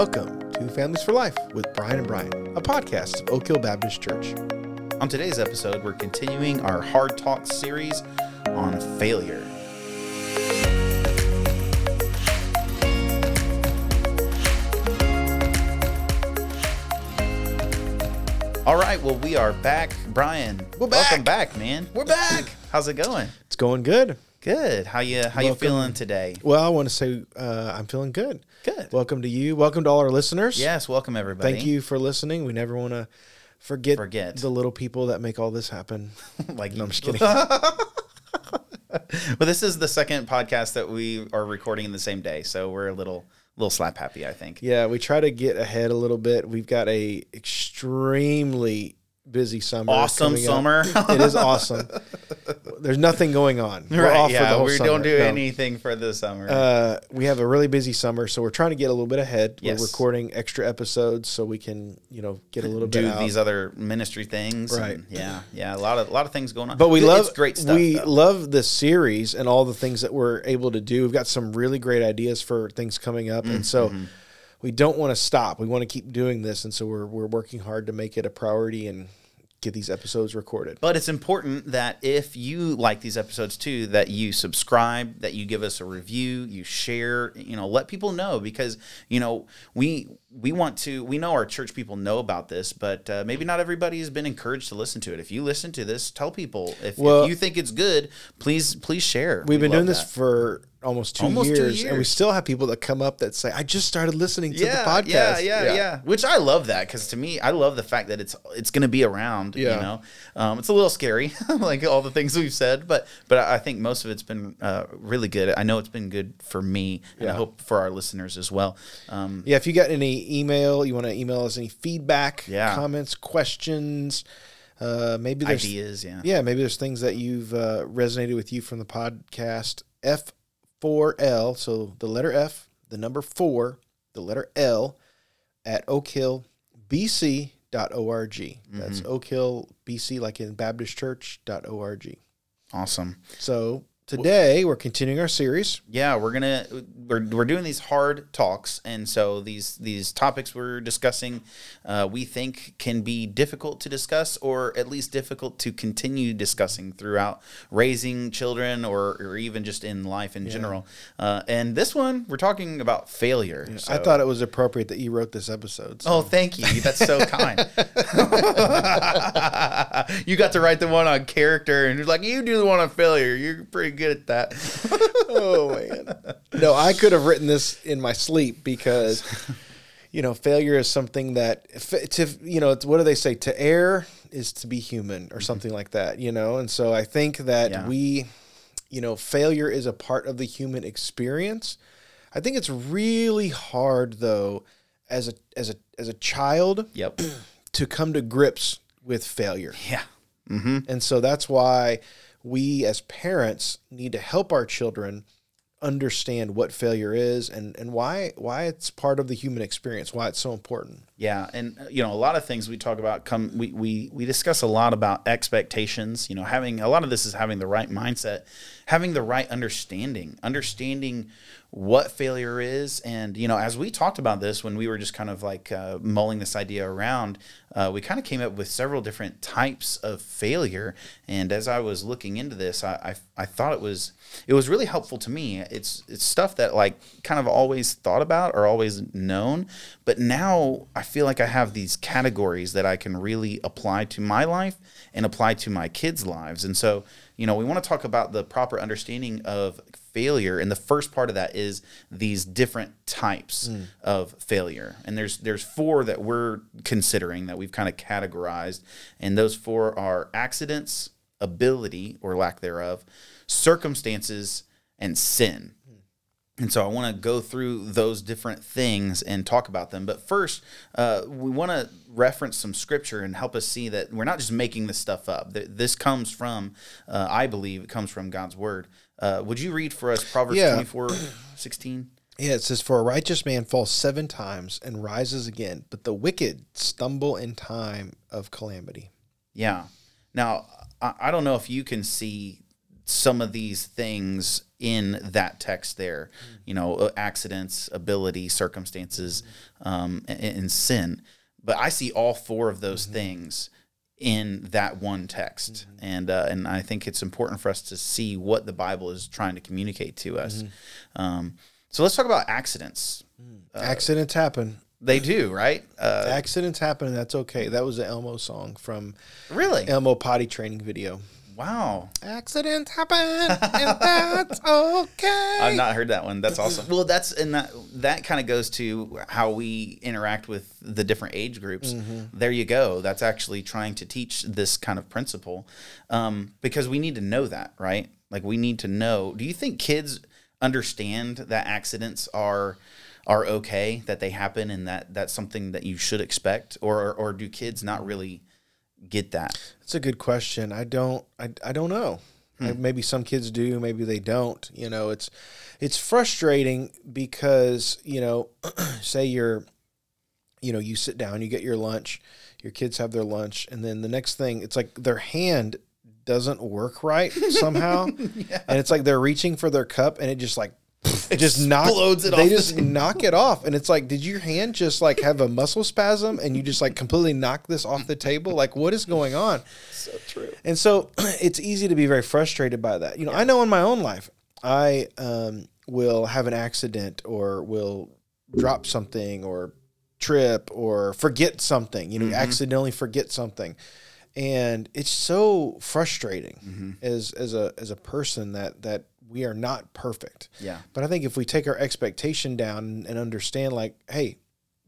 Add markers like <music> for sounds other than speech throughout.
Welcome to Families for Life with Brian and Brian, a podcast of Oak Hill Baptist Church. On today's episode, we're continuing our Hard Talk series on failure. All right, well, we are back. Brian, We're back. welcome back. back, man. We're back. <laughs> How's it going? It's going good. Good. How you how you feeling today? Well, I want to say uh, I'm feeling good. Good. Welcome to you. Welcome to all our listeners. Yes, welcome everybody. Thank you for listening. We never want to forget, Forget. the little people that make all this happen. <laughs> like No, I'm just kidding. <laughs> But this is the second podcast that we are recording in the same day, so we're a little little slap happy, I think. yeah, we try to get ahead a little bit. We've got a extremely busy summer. Awesome summer. it is awesome. There's nothing going on. We're off for the yeah, we summer. don't do No. anything for the summer. Uh, we have a really busy summer, so we're trying to get a little bit ahead. Yes. We're recording extra episodes so we can, you know, get a little do bit out. these other ministry things. Right. and yeah, yeah, a lot of a lot of things going on. but we It- love great stuff. We though. love the series and all the things that we're able to do. We've got some really great ideas for things coming up, and so Mm-hmm. we don't want to stop. We want to keep doing this, and so we're we're working hard to make it a priority and get these episodes recorded. But it's important that if you like these episodes too, that you subscribe, that you give us a review, you share, you know, let people know because you know we we want to. We know our church people know about this, but uh, maybe not everybody has been encouraged to listen to it. If you listen to this, tell people. If, Well- if you think it's good, please please share. We've We been doing this for almost two, Almost two years, and we still have people that come up that say, "I just started listening to the podcast." Yeah, yeah, yeah, Which I love that because to me, I love the fact that it's it's going to be around. Yeah. You know, um, it's a little scary, <laughs> like all the things we've said, but but I think most of it's been uh, really good. I know it's been good for me, and I hope for our listeners as well. Um, Yeah, if you got any email, you want to email us any feedback, Yeah. comments, questions, uh, maybe there's ideas, yeah. yeah, maybe there's things that you've uh, resonated with you from the podcast. F4L, so the letter F, the number four, the letter L, at oakhillbc.org. That's Mm-hmm. oakhillbc, like in Baptist Church.org. Awesome. So today we're continuing our series. Yeah, we're gonna we're, we're doing these hard talks, and so these these topics we're discussing, uh, we think can be difficult to discuss, or at least difficult to continue discussing throughout raising children, or or even just in life in general. Uh, and this one, we're talking about failure. I so- thought it was appropriate that you wrote this episode. so- Oh, thank you. That's so kind. <laughs> <laughs> you got to write the one on character, and you're like, you do the one on failure. You're pretty good at that. <laughs> oh man. No, I could have written this in my sleep because <laughs> you know, failure is something that to you know, it's, what do they say? To err is to be human or something like that, you know? And so I think that Yeah. we you know, failure is a part of the human experience. I think it's really hard though as a as a as a child Yep. <clears throat> to come to grips with failure. Yeah. Mm-hmm. And so that's why we as parents need to help our children understand what failure is and, and why why it's part of the human experience, why it's so important. Yeah, and uh, you know, a lot of things we talk about come we we we discuss a lot about expectations, you know, having a lot of this is having the right mindset, having the right understanding, understanding what failure is. And you know as we talked about this when we were just kind of like uh, mulling this idea around uh, we kind of came up with several different types of failure. And as i was looking into this I, I, I thought it was it was really helpful to me. It's it's stuff that like kind of always thought about or always known but now i feel like i have these categories that i can really apply to my life and apply to my kids lives. And so you know we want to talk about the proper understanding of failure and the first part of that is these different types hmm. of failure. And there's there's four that we're considering that we've kind of categorized and those four are accidents ability or lack thereof circumstances and sin and so I want to go through those different things and talk about them. But first, uh, we want to reference some scripture and help us see that we're not just making this stuff up. This comes from, uh, I believe, it comes from God's word. Uh, would you read for us Proverbs Yeah. 24, <clears throat> 16? Yeah, it says, For a righteous man falls seven times and rises again, but the wicked stumble in time of calamity. Yeah. Now, I, I don't know if you can see some of these things in that text there, you know, uh, accidents, ability, circumstances, um, and, and sin. But I see all four of those things in that one text, and uh, and I think it's important for us to see what the Bible is trying to communicate to us. Um, so let's talk about accidents. Accidents happen. They do, right? Uh, Accidents happen, and that's okay. That was an Elmo song from really? Elmo potty training video. Wow. Accidents happen, and that's <laughs> okay. I've not heard that one. That's awesome. Well, that's and that that kind of goes to how we interact with the different age groups. There you go. That's actually trying to teach this kind of principle, um, because we need to know that, right? Like we need to know. Do you think kids understand that accidents are are okay, that they happen, and that that's something that you should expect, or or do kids not really get that? That's a good question. I don't. I, I don't know. Hmm. I- maybe some kids do. Maybe they don't. You know, it's it's frustrating because you know, <clears throat> say you're, you know, you sit down, you get your lunch, your kids have their lunch, and then the next thing, it's like their hand doesn't work right somehow, <laughs> and it's like they're reaching for their cup, and it just like. It just knock, Explodes it they off the just knock it off and it's like did your hand just like have a muscle spasm and you just like completely knock this off the table like what is going on So true. and so <clears throat> it's easy to be very frustrated by that. You know, I know in my own life, I um, will have an accident or will drop something or trip or forget something, you know, accidentally forget something. And it's so frustrating as as a as a person that that we are not perfect. Yeah. But I think if we take our expectation down and understand like, hey,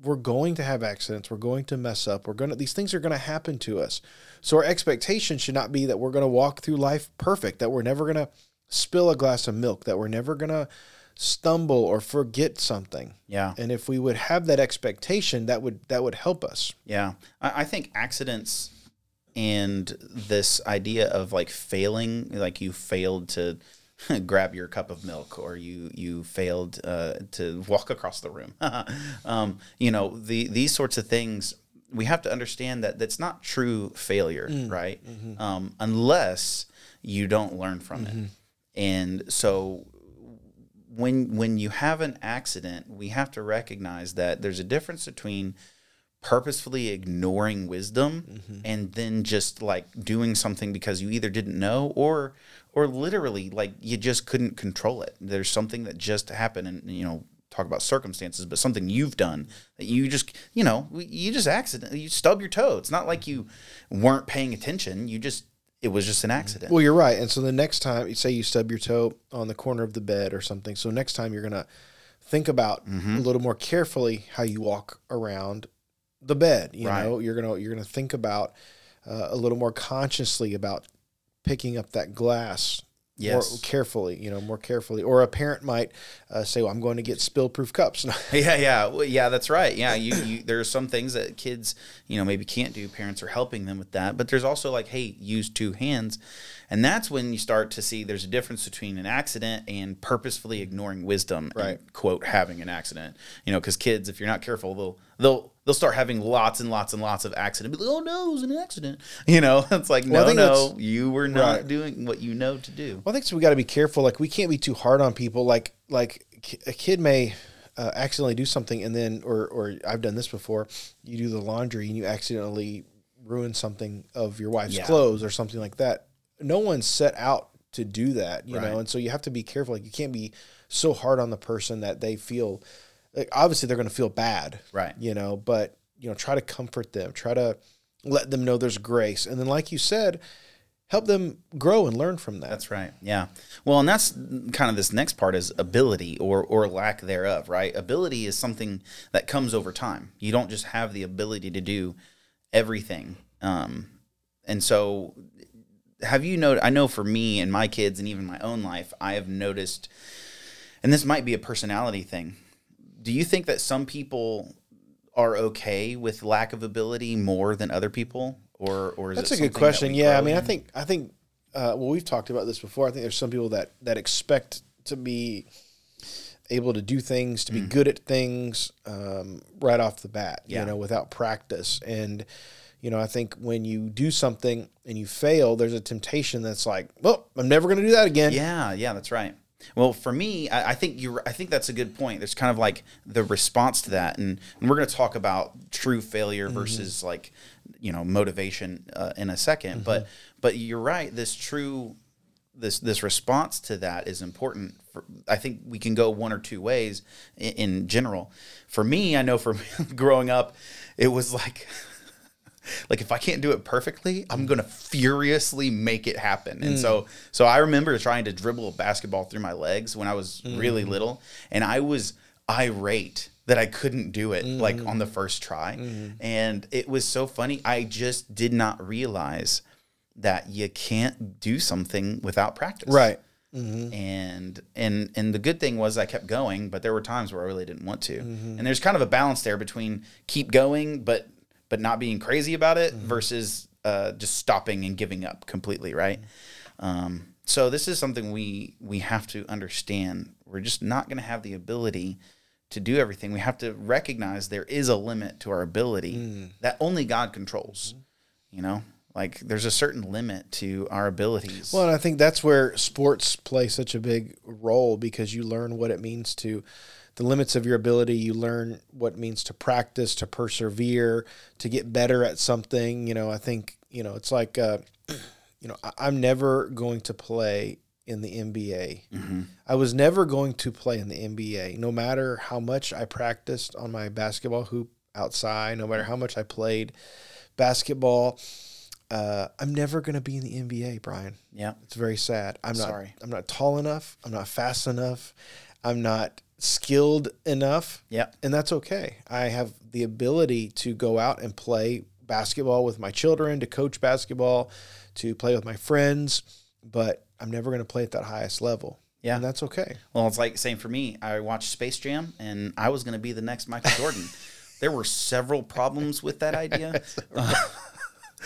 we're going to have accidents, we're going to mess up, we're going to these things are going to happen to us. So our expectation should not be that we're going to walk through life perfect, that we're never going to spill a glass of milk, that we're never going to stumble or forget something. Yeah. And if we would have that expectation, that would that would help us. Yeah, I, I think accidents and this idea of like failing, like you failed to <laughs> grab your cup of milk or you you failed uh, to walk across the room. <laughs> um, you know, the these sorts of things we have to understand that that's not true failure, right? Um, unless you don't learn from it. And so when when you have an accident, we have to recognize that there's a difference between purposefully ignoring wisdom and then just like doing something because you either didn't know or or literally like you just couldn't control it. There's something that just happened and you know talk about circumstances but something you've done that you just you know you just accident you stub your toe. It's not like you weren't paying attention. You just it was just an accident. Well, you're right. And so the next time, you say you stub your toe on the corner of the bed or something. So next time you're gonna think about a little more carefully how you walk around the bed. You Right. know, you're gonna you're gonna think about uh, a little more consciously about picking up that glass. More carefully, you know, more carefully. Or a parent might uh, say, "Well, I'm going to get spill-proof cups." <laughs> Yeah, yeah, well, yeah. That's right. Yeah, you, you. There are some things that kids, you know, maybe can't do. Parents are helping them with that, but there's also like, hey, use two hands, and that's when you start to see there's a difference between an accident and purposefully ignoring wisdom. and, Right. quote having an accident. You know, because kids, if you're not careful, they'll they'll they'll start having lots and lots and lots of accident. Be like, oh no, it was an accident. <laughs> You know, it's like Well, no, no, you were not Right. doing what you know to do. Well, I think so. We got to be careful. Like we can't be too hard on people. Like like a kid may uh, accidentally do something, and then or or I've done this before. You do the laundry and you accidentally ruin something of your wife's Yeah. clothes or something like that. No one's set out to do that, you Right. know. And so you have to be careful. Like you can't be so hard on the person that they feel. Like obviously they're going to feel bad, Right. You know, but you know, try to comfort them. Try to let them know there's grace, and then like you said. Help them grow and learn from that. That's right. Yeah. Well, and that's kind of this next part is ability or or lack thereof, right? Ability is something that comes over time. You don't just have the ability to do everything. Um, and so have you noticed I know for me and my kids and even my own life, I have noticed and this might be a personality thing. Do you think that some people are okay with lack of ability more than other people or or is That's a good question. Yeah, I mean, I think I think uh, well, we've talked about this before. I think there's some people that that expect to be able to do things, to be good at things um, right off the bat. Mm. Yeah. You know, without practice, and You know, I think when you do something and you fail, there's a temptation that's like, well, I'm never going to do that again. Yeah, yeah, that's right. Well, for me, I, I think you. I think that's a good point. There's kind of like the response to that, and, and we're going to talk about true failure Mm-hmm. versus like, you know, motivation uh, in a 2nd Mm-hmm. But but you're right. This true this this response to that is important. For, I think we can go one or two ways in, in general. For me, I know for <laughs> growing up, it was like. <laughs> Like if I can't do it perfectly, I'm mm. gonna furiously make it happen. And mm. so, so I remember trying to dribble a basketball through my legs when I was really mm. little, and I was irate that I couldn't do it like on the first try. And it was so funny. I just did not realize that you can't do something without practice. Right. Mm-hmm. And and and the good thing was I kept going, but there were times where I really didn't want to. Mm-hmm. And there's kind of a balance there between keep going, but but not being crazy about it Mm-hmm. versus uh, just stopping and giving up completely, right? Um, so this is something we we have to understand. We're just not going to have the ability to do everything. We have to recognize there is a limit to our ability Mm. that only God controls. Mm-hmm. You know, like there's a certain limit to our abilities. Well, and I think that's where sports play such a big role because you learn what it means to the limits of your ability. You learn what it means to practice, to persevere, to get better at something. You know, I think, you know, it's like, uh, <clears throat> you know, I, I'm never going to play in the NBA. I was never going to play in the NBA, no matter how much I practiced on my basketball hoop outside, no matter how much I played basketball. Uh, I'm never going to be in the NBA, Brian. yeah. It's very sad. I'm not. Sorry. I'm not tall enough. I'm not fast enough. I'm not skilled enough, Yeah. and that's okay. I have the ability to go out and play basketball with my children, to coach basketball, to play with my friends, but I'm never going to play at that highest level. Yeah. and that's okay. Well, it's like same for me. I watched Space Jam, and I was going to be the next Michael Jordan. <laughs> there were several problems with that idea, <laughs> <laughs>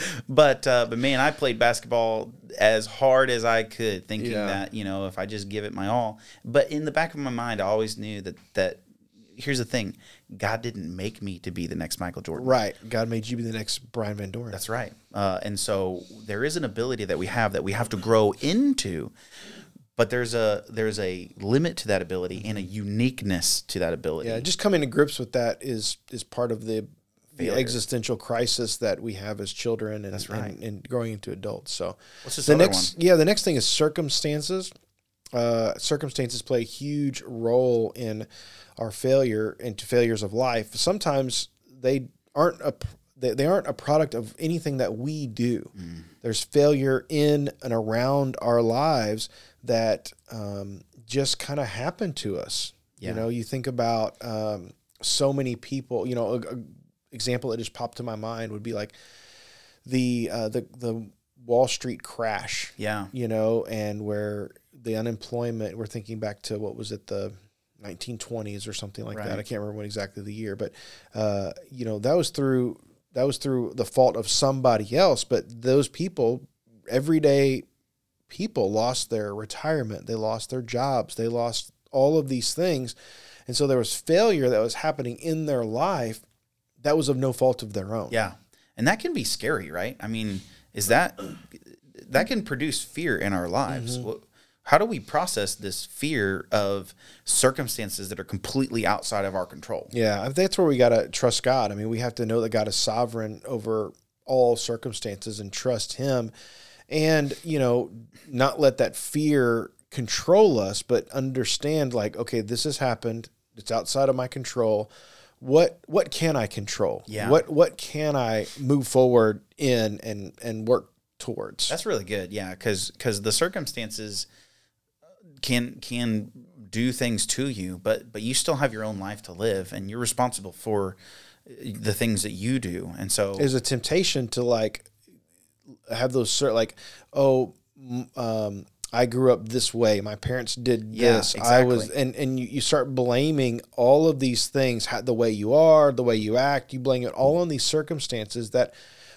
<laughs> but uh, but man, I played basketball as hard as I could, thinking Yeah. that you know if I just give it my all. But in the back of my mind, I always knew that that here's the thing: God didn't make me to be the next Michael Jordan. Right. God made you be the next Brian Van Doren. That's right. Uh, and so there is an ability that we have that we have to grow into, but there's a there's a limit to that ability and a uniqueness to that ability. Yeah, just coming to grips with that is is part of the, the existential crisis that we have as children and, right. and, and growing into adults. So What's the next yeah, the next thing is circumstances. Uh, circumstances play a huge role in our failure into failures of life. Sometimes they aren't a they, they aren't a product of anything that we do. Mm. There's failure in and around our lives that um, just kind of happen to us. Yeah. You know, you think about um, so many people. You know, a, a example that just popped to my mind would be like the uh, the the Wall Street crash. Yeah. You know, and where the unemployment. We're thinking back to what was it the 1920s or something like that. I can't remember when exactly the year, but uh, you know that was through that was through the fault of somebody else. But those people, everyday people, lost their retirement. They lost their jobs. They lost all of these things, and so there was failure that was happening in their life that was of no fault of their own. Yeah. And that can be scary, right? I mean, is that that can produce fear in our lives? Mm-hmm. How do we process this fear of circumstances that are completely outside of our control? Yeah, that's where we got to trust God. I mean, we have to know that God is sovereign over all circumstances and trust Him. And, you know, not let that fear control us, but understand like, okay, this has happened. It's outside of my control. What what can I control? Yeah. What what can I move forward in and and work towards? That's really good. Yeah, because because the circumstances can can do things to you, but but you still have your own life to live, and you're responsible for the things that you do. And so, There's a temptation to like have those cert like, oh, um, I grew up this way. My parents did Yeah, this. I was, and and you, you start blaming all of these things, how, the way you are, the way you act. You blame it all on these circumstances that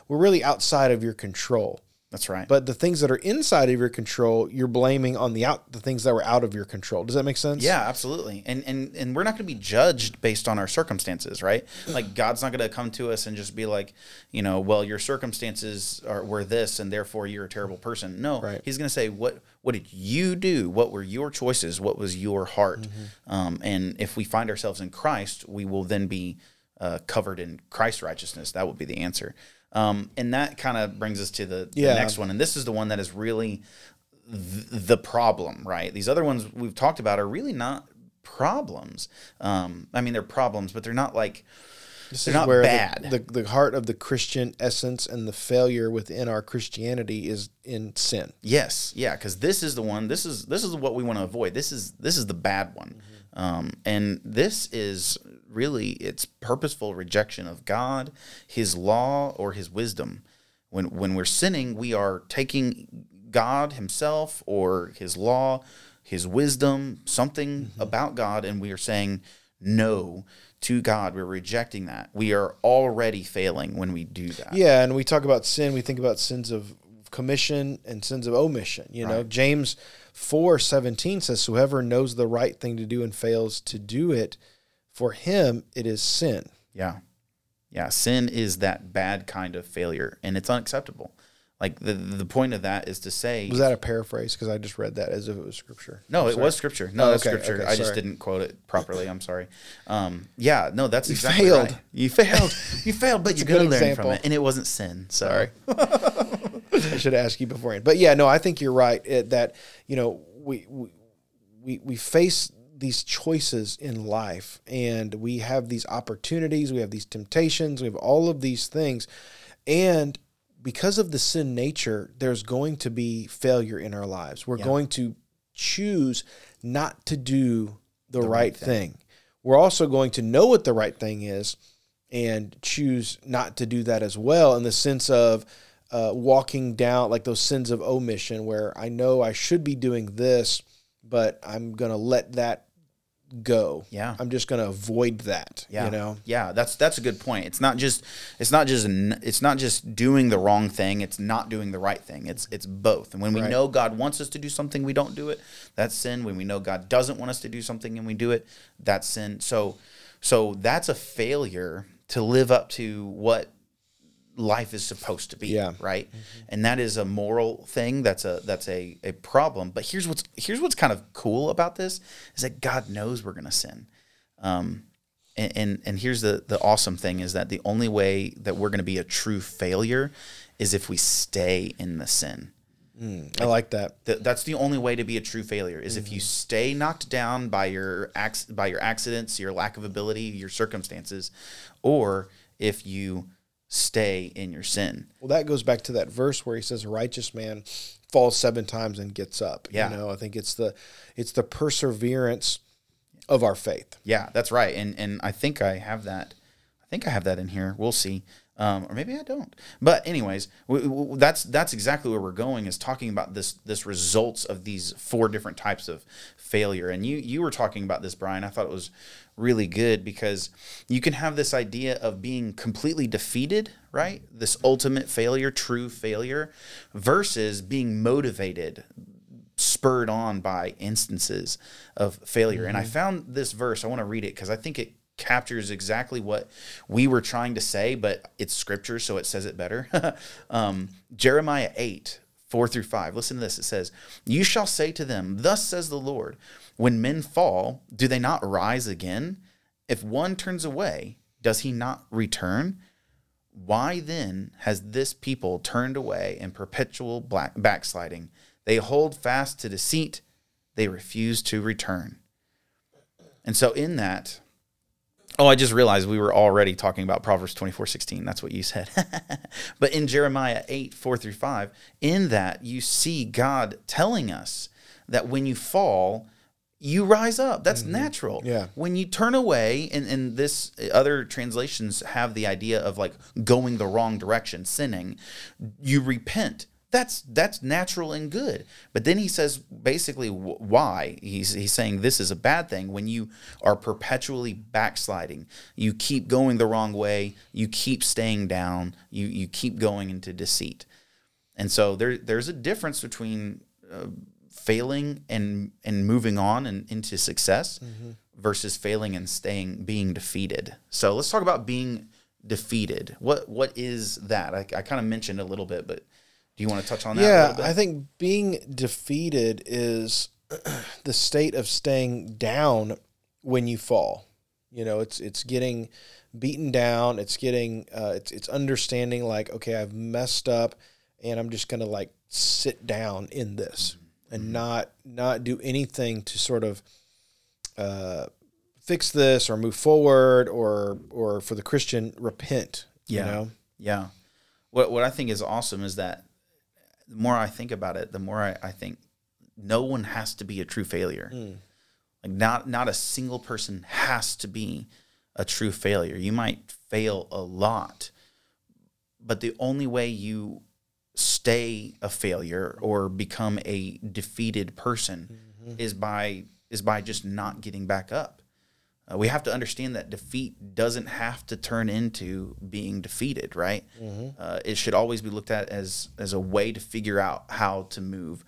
were really outside of your control. That's right. But the things that are inside of your control, you're blaming on the out the things that were out of your control. Does that make sense? Yeah, absolutely. And and and we're not going to be judged based on our circumstances, right? <sighs> Like God's not going to come to us and just be like, you know, well, your circumstances are were this, and therefore you're a terrible person. No, Right. He's going to say, what what did you do? What were your choices? What was your heart? Mm-hmm. Um, and if we find ourselves in Christ, we will then be uh, covered in Christ's righteousness. That would be the answer. Um, and that kind of brings us to the, the next one, and this is the one that is really th- the problem, right? These other ones we've talked about are really not problems. Um, I mean, they're problems, but they're not like This They're is not where the- bad. The, the, heart of the Christian essence and the failure within our Christianity is in sin. yes, yeah, because this is the one. This is this is what we want to avoid. This is this is the bad one, um, and this is really it's purposeful rejection of God, His law, or His wisdom. When when we're sinning, we are taking God Himself or His law, His wisdom, something mm-hmm. about God, and we are saying no to God. We're rejecting that. We are already failing when we do that. Yeah, and we talk about sin, we think about sins of commission and sins of omission. You know, Right. James four seventeen says, Whoever knows the right thing to do and fails to do it, for him it is sin. Yeah. Yeah. Sin is that bad kind of failure and it's unacceptable. Like the the point of that is to say Was that a paraphrase? Because I just read that as if it was scripture. No, I'm it sorry. was scripture. No, Oh, that's okay, scripture. okay, I just didn't quote it properly. I'm sorry. Um, yeah, no, that's You exactly failed. right. You failed. You failed, but you're good gonna learn example. from it. And it wasn't sin. So Sorry. <laughs> I should asked you beforehand. But yeah, no, I think you're right it, that you know we we we, we face these choices in life and we have these opportunities, we have these temptations, we have all of these things. And because of the sin nature, there's going to be failure in our lives. We're Yeah. going to choose not to do the, right, right thing. We're also going to know what the right thing is and choose not to do that as well in the sense of uh, walking down like those sins of omission where I know I should be doing this, but I'm going to let that go. Yeah. I'm just going to avoid that, yeah, you know? yeah, that's that's a good point. It's not just it's not just it's not just doing the wrong thing. It's not doing the right thing. It's it's both. And when we Right. know God wants us to do something, we don't do it. That's sin. When we know God doesn't want us to do something and we do it, that's sin. So so that's a failure to live up to what life is supposed to be Yeah. right? Mm-hmm. And that is a moral thing. That's a that's a, a problem. But here's what's here's what's kind of cool about this is that god knows we're going to sin. Um and, and and here's the the awesome thing is that the only way that we're going to be a true failure is if we stay in the sin. Hmm, I like that. Th- that's the only way to be a true failure is if you mm-hmm. stay knocked down by your ac- by your accidents, your lack of ability, your circumstances, or if you stay in your sin. Well, that goes back to that verse where he says, "A righteous man falls seven times and gets up." Yeah. You know, I think it's the it's the perseverance of our faith. Yeah, that's right. And and I think I have that. I think I have that in here. We'll see. Um, or maybe I don't. But anyways, that's that's exactly where we're going is talking about this this results of these four different types of failure. And you you were talking about this, Brian. I thought it was really good because you can have this idea of being completely defeated, right? This ultimate failure, true failure, versus being motivated spurred on by instances of failure. And I found this verse, I want to read it because I think it captures exactly what we were trying to say, but it's scripture, so it says it better. <laughs> um, Jeremiah 8, 4 through 5. Listen to this. It says, You shall say to them, Thus says the Lord, when men fall, do they not rise again? If one turns away, does he not return? Why then has this people turned away in perpetual black backsliding? They hold fast to deceit, they refuse to return. And so, in that, oh, I just realized we were already talking about Proverbs twenty four sixteen. That's what you said. <laughs> but in Jeremiah 8, 4 through 5, in that you see God telling us that when you fall, you rise up. That's mm-hmm. natural. Yeah. When you turn away, and, and this uh, other translations have the idea of like going the wrong direction, sinning, you repent. That's that's natural and good. But then he says basically wh- why he's he's saying this is a bad thing when you are perpetually backsliding. You keep going the wrong way. You keep staying down. You you keep going into deceit. And so there there's a difference between uh, failing and and moving on and into success versus failing and staying being defeated. So let's talk about being defeated. What what is that? I, I kind of mentioned a little bit, but do you want to touch on that? a Yeah, little bit? I think being defeated is <clears throat> the state of staying down when you fall. You know, it's it's getting beaten down. It's getting uh, it's it's understanding like okay, I've messed up, and I'm just gonna like sit down in this and not not do anything to sort of uh, fix this or move forward or or for the Christian repent. Yeah. You know. Yeah. What what I think is awesome is that the more I think about it, the more I, I think no one has to be a true failure. Hmm. Like not not a single person has to be a true failure. You might fail a lot, but the only way you stay a failure or become a defeated person mm-hmm. is by is by just not getting back up. Uh, we have to understand that defeat doesn't have to turn into being defeated, right? Uh, it should always be looked at as as a way to figure out how to move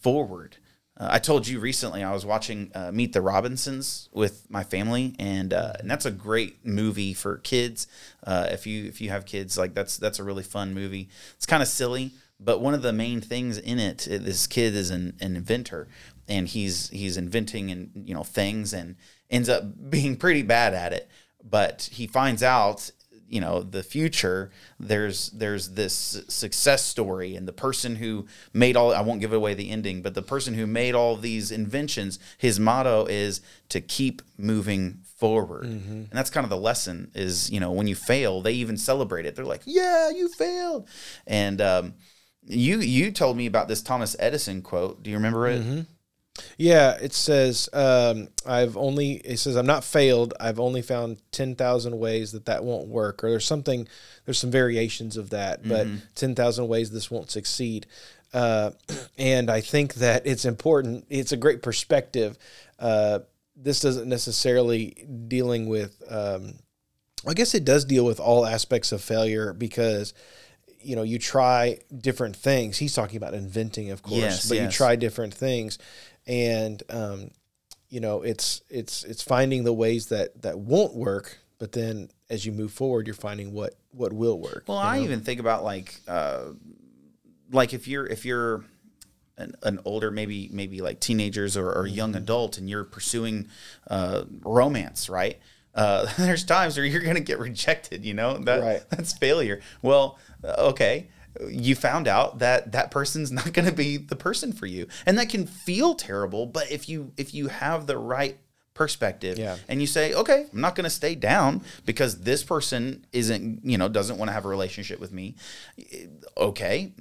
forward. Uh, I told you recently I was watching uh, Meet the Robinsons with my family, and uh, and that's a great movie for kids. Uh, if you if you have kids, like that's that's a really fun movie. It's kind of silly, but one of the main things in it, this kid is an, an inventor, and he's he's inventing and you know things, and ends up <laughs> being pretty bad at it. But he finds out you know the future there's there's this success story and the person who made all I won't give away the ending but the person who made all these inventions his motto is to keep moving forward. And that's kind of the lesson is you know when you fail they even celebrate it. They're like yeah you failed. And um, you you told me about this Thomas Edison quote. Do you remember it Yeah, it says um, I've only. It says I'm not failed. I've only found ten thousand ways that that won't work, or there's something. There's some variations of that, but ten thousand ways this won't succeed. Uh, <clears throat> and I think that it's important. It's a great perspective. Uh, this doesn't necessarily dealing with. Um, I guess it does deal with all aspects of failure because you know you try different things. He's talking about inventing, of course, Yes, but you try different things, and um, you know it's it's it's finding the ways that that won't work, but then as you move forward, you're finding what what will work. Well, I know? even think about like, uh, like if you're if you're an, an older, maybe maybe like teenagers or, or young adult, and you're pursuing uh, romance, right? Uh, <laughs> there's times where you're going to get rejected. You know that Right. that's failure. Well, uh, okay. You found out that that person's <laughs> not going to be the person for you, and that can feel terrible. But if you if you have the right perspective Yeah. and you say okay i'm not going to stay down because this person isn't you know doesn't want to have a relationship with me okay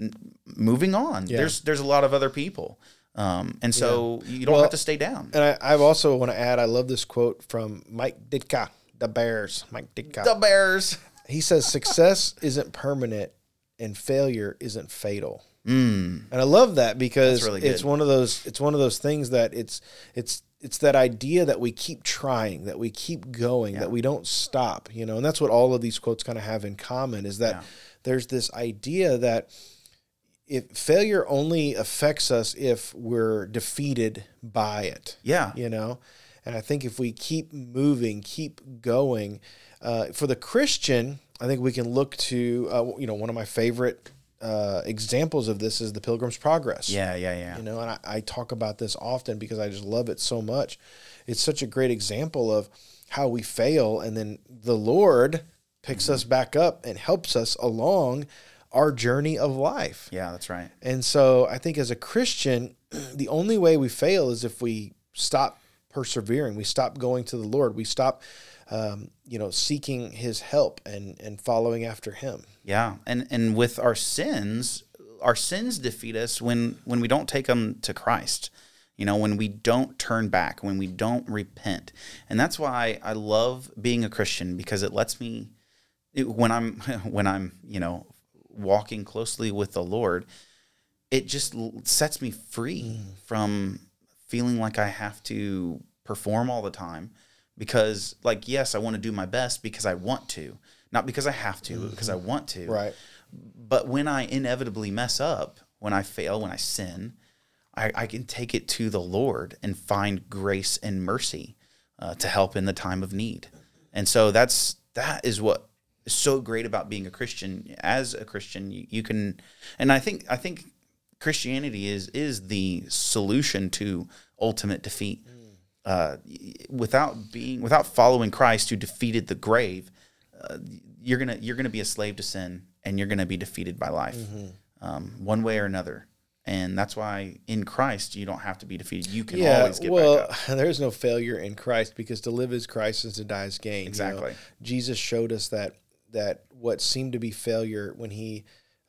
moving on there's there's a lot of other people um, and so you don't Well, have to stay down And I, I also want to add, I love this quote from Mike Ditka, the Bears. Mike Ditka. the bears he says, "Success isn't permanent, and failure isn't fatal." mm, And I love that because really it's one of those it's one of those things that it's it's it's that idea that we keep trying, that we keep going, that we don't stop, you know. And that's what all of these quotes kind of have in common is that Yeah. there's this idea that if failure only affects us if we're defeated by it yeah you know and i think if we keep moving keep going uh, for the christian i think we can look to uh, you know one of my favorite uh, examples of this is the pilgrim's progress. Yeah yeah yeah. You know and I, I talk about this often because i just love it so much. It's such a great example of how we fail and then the lord picks us back up and helps us along our journey of life. Yeah that's right. And so I think as a Christian, <clears throat> the only way we fail is if we stop persevering, we stop going to the Lord, we stop, um, you know, seeking His help and and following after Him. Yeah, and and with our sins, our sins defeat us when when we don't take them to Christ. You know, when we don't turn back, when we don't repent, and that's why I love being a Christian because it lets me it, when I'm <laughs> when I'm you know walking closely with the Lord, it just sets me free from feeling like I have to perform all the time because like yes, I want to do my best because I want to, not because I have to, but because I want to Right. but when I inevitably mess up, when I fail, when I sin, I, I can take it to the Lord and find grace and mercy uh, to help in the time of need. And so that's that is what is so great about being a Christian. As a Christian, you, you can, and I think I think Christianity is is the solution to ultimate defeat. Uh, without being without following Christ, who defeated the grave, uh, you're gonna you're gonna be a slave to sin, and you're gonna be defeated by life, um, one way or another. And that's why in Christ you don't have to be defeated. You can Yeah, always get well, back up. <laughs> there's no failure in Christ because to live is Christ and to die is gain. you know. Exactly. Jesus showed us that that what seemed to be failure when he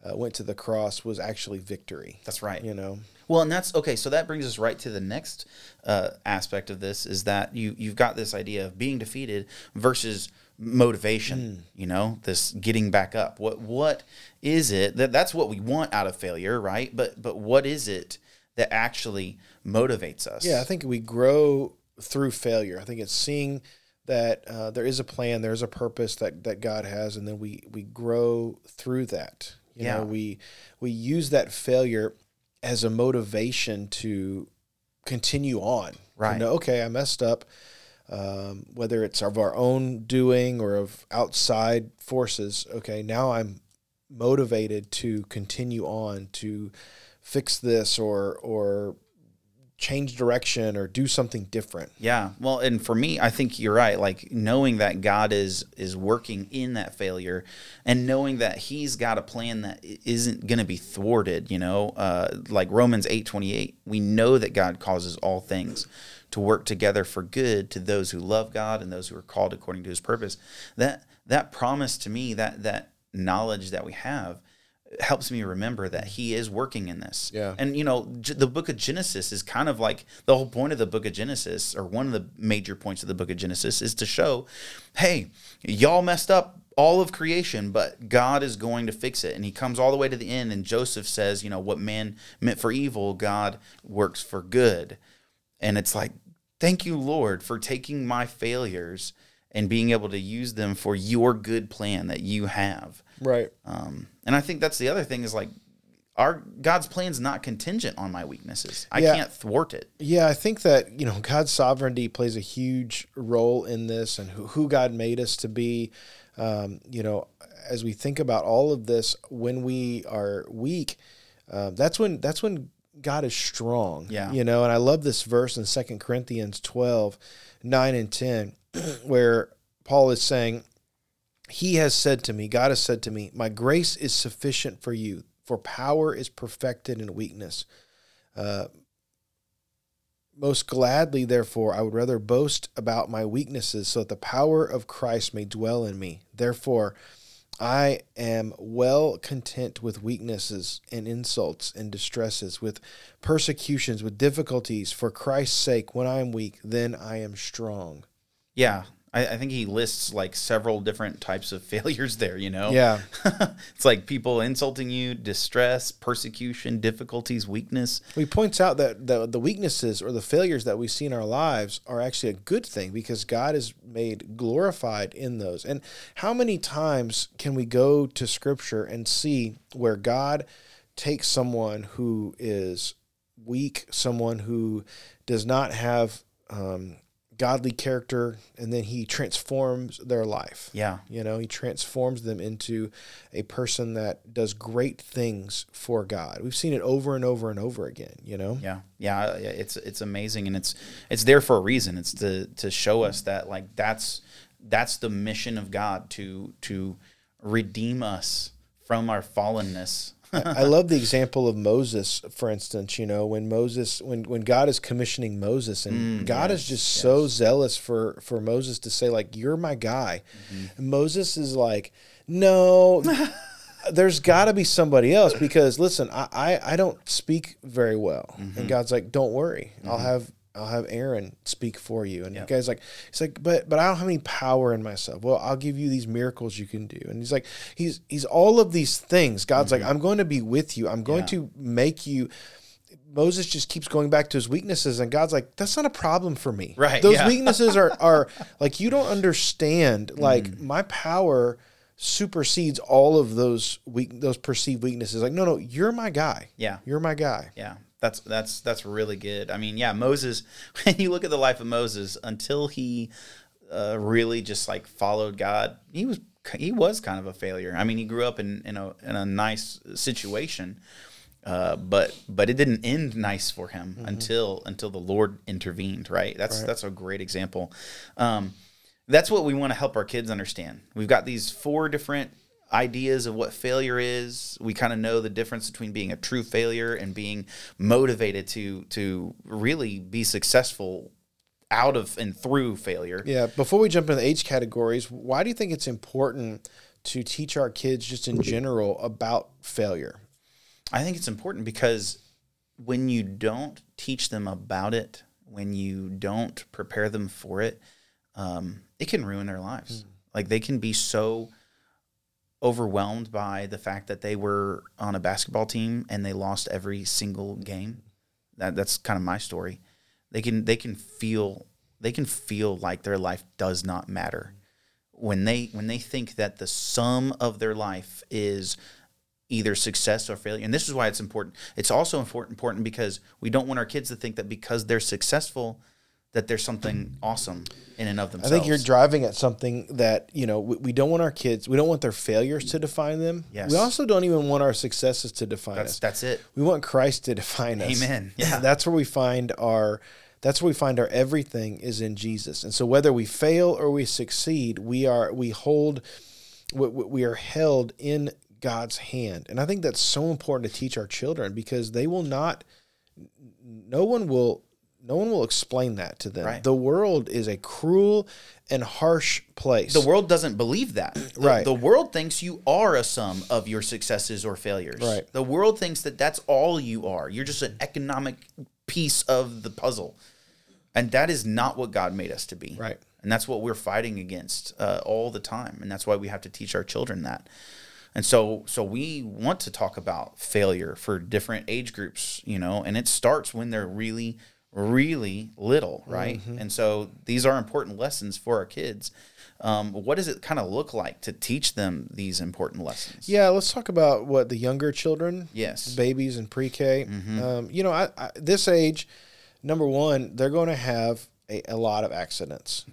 uh, went to the cross was actually victory. That's right. You know, Well, and that's okay. So that brings us right to the next uh, aspect of this is that you you've got this idea of being defeated versus motivation. You know, this getting back up. What what is it that that's what we want out of failure, right? But but what is it that actually motivates us? yeah, I think we grow through failure. I think it's seeing that uh, there is a plan, there is a purpose that that God has, and then we we grow through that. You Yeah. know, we we use that failure as a motivation to continue on. Right. know, okay, I messed up. Um, whether it's of our own doing or of outside forces. Okay, now I'm motivated to continue on to fix this or or change direction or do something different. Yeah. Well, and for me, I think you're right. Like knowing that God is is working in that failure, and knowing that He's got a plan that isn't going to be thwarted. You know, uh, like Romans eight twenty eight, we know that God causes all things to work together for good to those who love God and those who are called according to His purpose. That that promise to me, that that knowledge that we have helps me remember that he is working in this. Yeah. And you know, G- the book of Genesis is kind of like the whole point of the book of Genesis, or one of the major points of the book of Genesis, is to show, hey, y'all messed up all of creation, but God is going to fix it. And he comes all the way to the end, and Joseph says, you know, what man meant for evil, God works for good. And it's like, thank you, Lord, for taking my failures and being able to use them for your good plan that you have. Right. Um, and I think that's the other thing is like our God's plan's not contingent on my weaknesses. I Yeah. can't thwart it. Yeah, I think that, you know, God's sovereignty plays a huge role in this and who, who God made us to be. Um, you know, as we think about all of this, when we are weak, uh, that's when that's when God is strong. Yeah. You know, and I love this verse in Second Corinthians 12, 9 and 10, <clears throat> where Paul is saying, He has said to me, God has said to me, My grace is sufficient for you, for power is perfected in weakness. Uh, most gladly, therefore, I would rather boast about my weaknesses so that the power of Christ may dwell in me. Therefore, I am well content with weaknesses and insults and distresses, with persecutions, with difficulties. For Christ's sake, when I am weak, then I am strong. Yeah. I, I think he lists like several different types of <laughs> failures there, you know? Yeah. <laughs> it's like people insulting you, distress, persecution, difficulties, weakness. He points out that the, the weaknesses or the failures that we see in our lives are actually a good thing because God is made glorified in those. And how many times can we go to scripture and see where God takes someone who is weak, someone who does not have um, godly character, and then he transforms their life? Yeah. You know, he transforms them into a person that does great things for God. We've seen it over and over and over again, you know? Yeah, yeah, it's it's amazing, and it's it's there for a reason. It's to to show us that like that's that's the mission of God to to redeem us from our fallenness. I love the example of Moses, for instance, you know, when Moses when when God is commissioning Moses and mm, God is just so zealous for for Moses to say like you're my guy. Mm-hmm. And Moses is like, "No, <laughs> there's got to be somebody else because listen, I, I I don't speak very well." And mm-hmm. God's like, "Don't worry. I'll mm-hmm. have I'll have Aaron speak for you." And the guy's like, "He's like, but but I don't have any power in myself. Well, I'll give you these miracles you can do." And he's like, he's he's all of these things. God's like, mm-hmm. "I'm going to be with you. I'm going Yeah. to make you." Moses just keeps going back to his weaknesses, and God's like, "That's not a problem for me. Right, Those yeah. weaknesses are are <laughs> like you don't understand. Like mm. my power supersedes all of those weak those perceived weaknesses. Like, no, no, you're my guy. Yeah. You're my guy. Yeah, that's that's that's really good. I mean, yeah, Moses. <laughs> When you look at the life of Moses, until he uh, really just like followed God, he was he was kind of a failure. I mean, he grew up in in a in a nice situation, uh, but but it didn't end nice for him until until the Lord intervened. Right. That's that's a great example. Um, that's what we want to help our kids understand. We've got these four different ideas of what failure is. We kind of know the difference between being a true failure and being motivated to to really be successful out of and through failure. Yeah. Before we jump into the age categories, why do you think it's important to teach our kids just in general about failure? I think it's important because when you don't teach them about it, when you don't prepare them for it, um, it can ruin their lives. Hmm. Like they can be so overwhelmed by the fact that they were on a basketball team and they lost every single game. That that's kind of my story. They can they can feel they can feel like their life does not matter when they when they think that the sum of their life is either success or failure. And this is why it's important. It's also important important because we don't want our kids to think that because they're successful that there's something awesome in and of themselves. I think you're driving at something that you know we, we don't want our kids. We don't want their failures to define them. Yes. We also don't even want our successes to define that's us. that's it. We want Christ to define us. Amen. <laughs> Yeah. that's where we find our. That's where we find our everything is in Jesus. And so whether we fail or we succeed, we are we hold we, we are held in God's hand. And I think that's so important to teach our children because they will not no one will no one will explain that to them. Right. The world is a cruel and harsh place. The world doesn't believe that. <clears throat> The, Right. The world thinks you are a sum of your successes or failures. Right. The world thinks that that's all you are. You're just an economic piece of the puzzle. And that is not what God made us to be. Right. And that's what we're fighting against uh, all the time. And that's why we have to teach our children that. And so, so we want to talk about failure for different age groups, you know, and it starts when they're really, really little, right? Mm-hmm. And so these are important lessons for our kids. Um, what does it kind of look like to teach them these important lessons? Yeah, let's talk about what the younger children, Yes. babies and pre-K. Mm-hmm. Um, you know, I, I, this age, number one, they're going to have a, a lot of accidents,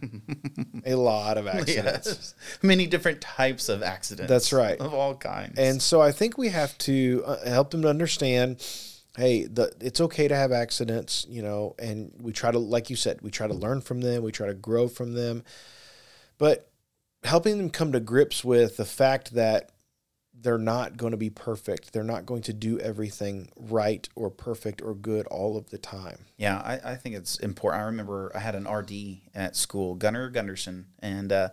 <laughs> a lot of accidents. Yes. Many different types of accidents. That's right. Of all kinds. And so I think we have to uh, help them to understand, hey, the it's okay to have accidents, you know, and we try to, like you said, we try to learn from them, we try to grow from them, but helping them come to grips with the fact that they're not going to be perfect. They're not going to do everything right or perfect or good all of the time. Yeah, I, I think it's important. I remember I had an RD at school, Gunnar Gunderson, and uh,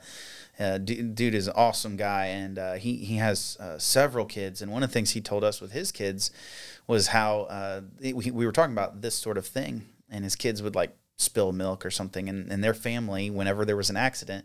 uh, d- dude is an awesome guy, and uh, he he has uh, several kids. And one of the things he told us with his kids was how uh, we, we were talking about this sort of thing, and his kids would like spill milk or something, and, and their family, whenever there was an accident.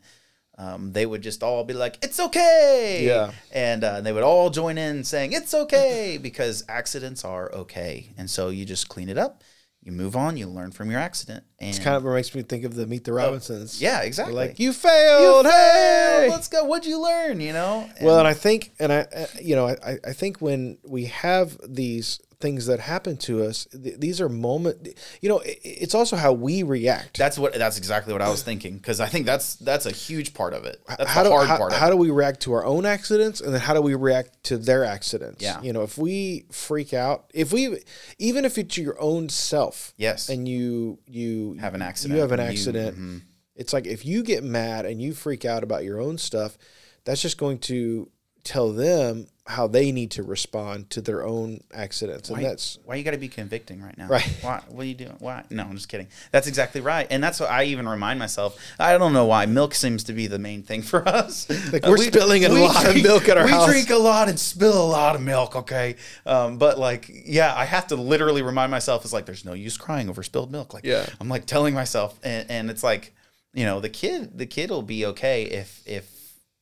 Um, they would just all be like, "It's okay," Yeah. and uh, they would all join in saying, "It's okay," <laughs> because accidents are okay, and so you just clean it up, you move on, you learn from your accident, and It's kind of what makes me think of the Meet the Robinsons. yeah, They're exactly. like you failed. You hey, failed. Let's go. What'd you learn? You know. Well, and And- I think, and I, uh, you know, I, I think when we have these things that happen to us, th- these are moment. You know, it, it's also how we react. that's what. That's exactly what I was thinking because I think that's that's a huge part of it. That's how do hard how, part how do we react to our own accidents, and then how do we react to their accidents? Yeah. You know, if we freak out, if we, even if it's your own self, Yes. and you you Have an accident, you have an you- accident. mm-hmm. It's like if you get mad and you freak out about your own stuff, that's just going to tell them how they need to respond to their own accidents, and Why, that's why you got to be convicting right now? Right. Why? What are you doing? Why? No, I'm just kidding. That's exactly right, and that's what I even remind myself. I don't know why milk seems to be the main thing for <laughs> us. Like, we're spilling a lot of milk at our we house. drink a lot and spill a lot of milk. Okay, um, but like, yeah, I have to literally remind myself. It's like there's no use crying over spilled milk. Like, Yeah. I'm like telling myself, and, and it's like, you know, the kid, the kid will be okay if if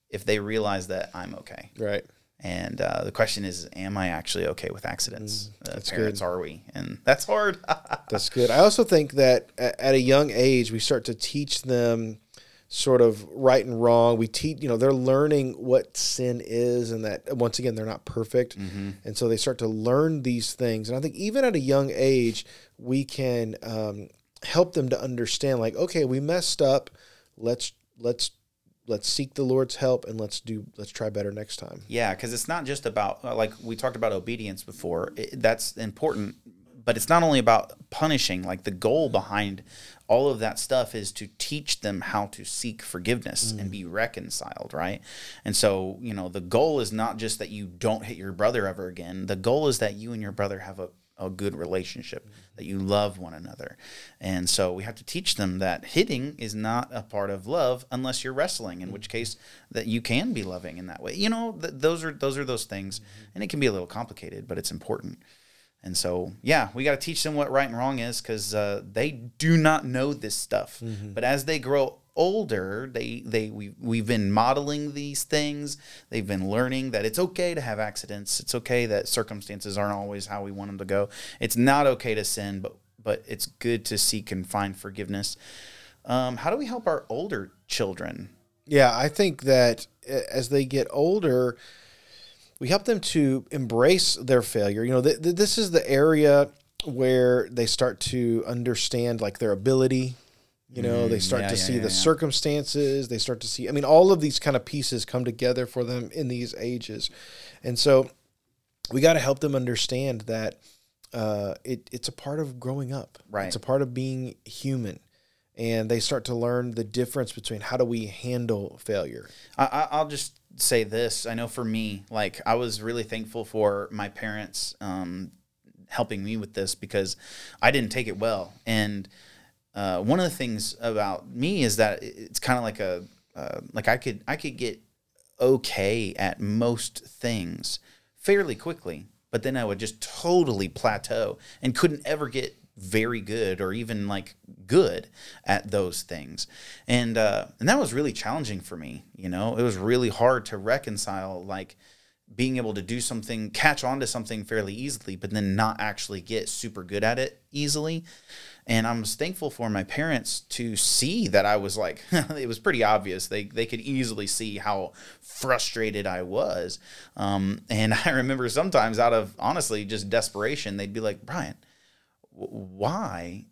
if they realize that I'm okay. right. And uh, the question is, am I actually okay with accidents? uh, Mm, that's parents, are we? And that's hard. <laughs> That's good. I also think that at a young age, we start to teach them sort of right and wrong. We teach, you know, they're learning what sin is, and that once again they're not perfect, and so they start to learn these things. And I think even at a young age, we can um, help them to understand, like, okay, we messed up. Let's let's let's seek the Lord's help and let's do let's try better next time. Yeah, because it's not just about uh, like we talked about obedience before. It, that's important, but it's not only about punishing. Like the goal behind all of that stuff is to teach them how to seek forgiveness and be reconciled, right? And so you know the goal is not just that you don't hit your brother ever again. The goal is that you and your brother have a a good relationship, mm-hmm. that you love one another. And so we have to teach them that hitting is not a part of love unless you're wrestling, in which mm-hmm. case that you can be loving in that way. You know, th- those are those are those things, mm-hmm. and it can be a little complicated, but it's important. And so, yeah, we got to teach them what right and wrong is because uh, they do not know this stuff. But as they grow older, they they we we've been modeling these things. They've been learning that it's okay to have accidents. It's okay that circumstances aren't always how we want them to go. It's not okay to sin, but but it's good to seek and find forgiveness. Um, how do we help our older children? Yeah, I think that uh, as they get older, we help them to embrace their failure. You know, th- th- this is the area where they start to understand like their ability. You know, they start yeah, to yeah, see yeah, the circumstances. They start to see. I mean, all of these kind of pieces come together for them in these ages, and so we got to help them understand that uh, it, it's a part of growing up. Right. It's a part of being human, and they start to learn the difference between how do we handle failure. I- I'll just say this. I know for me, like I was really thankful for my parents um, helping me with this because I didn't take it well. And uh, one of the things about me is that it's kind of like a uh, like I could I could get okay at most things fairly quickly, but then I would just totally plateau and couldn't ever get very good or even like good at those things. And uh, and that was really challenging for me, you know. It was really hard to reconcile like being able to do something, catch on to something fairly easily, but then not actually get super good at it easily. And I was thankful for my parents to see that I was like, <laughs> it was pretty obvious. They they could easily see how frustrated I was. Um, and <laughs> I remember sometimes, out of honestly just desperation, they'd be like, Brian, why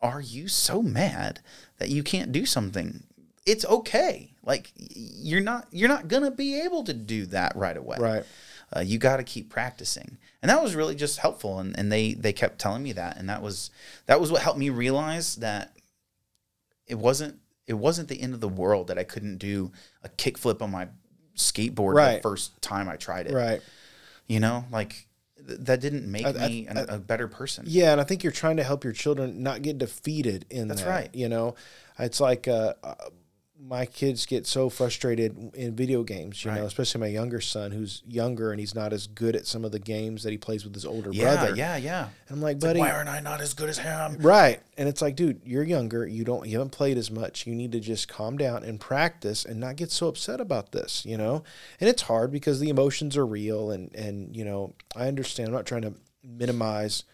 are you so mad that you can't do something? It's okay. Like you're not you're not gonna be able to do that right away Right. uh, you got to keep practicing and that was really just helpful and, and they they kept telling me that and that was that was what helped me realize that it wasn't it wasn't the end of the world that i couldn't do a kickflip on my skateboard Right. the first time i tried it Right. you know like th- that didn't make I- I- me an, a better person Yeah, and I think you're trying to help your children not get defeated in That's that, right. You know, it's like uh, uh, my kids get so frustrated in video games. You know, especially my younger son, who's younger and he's not as good at some of the games that he plays with his older yeah brother. yeah yeah And I'm like, It's like, buddy, why aren't i not as good as him Right. And it's like, dude, you're younger. You don't you haven't played as much. You need to just calm down and practice and not get so upset about this, you know? And it's hard because the emotions are real and and you know, I understand. I'm not trying to minimize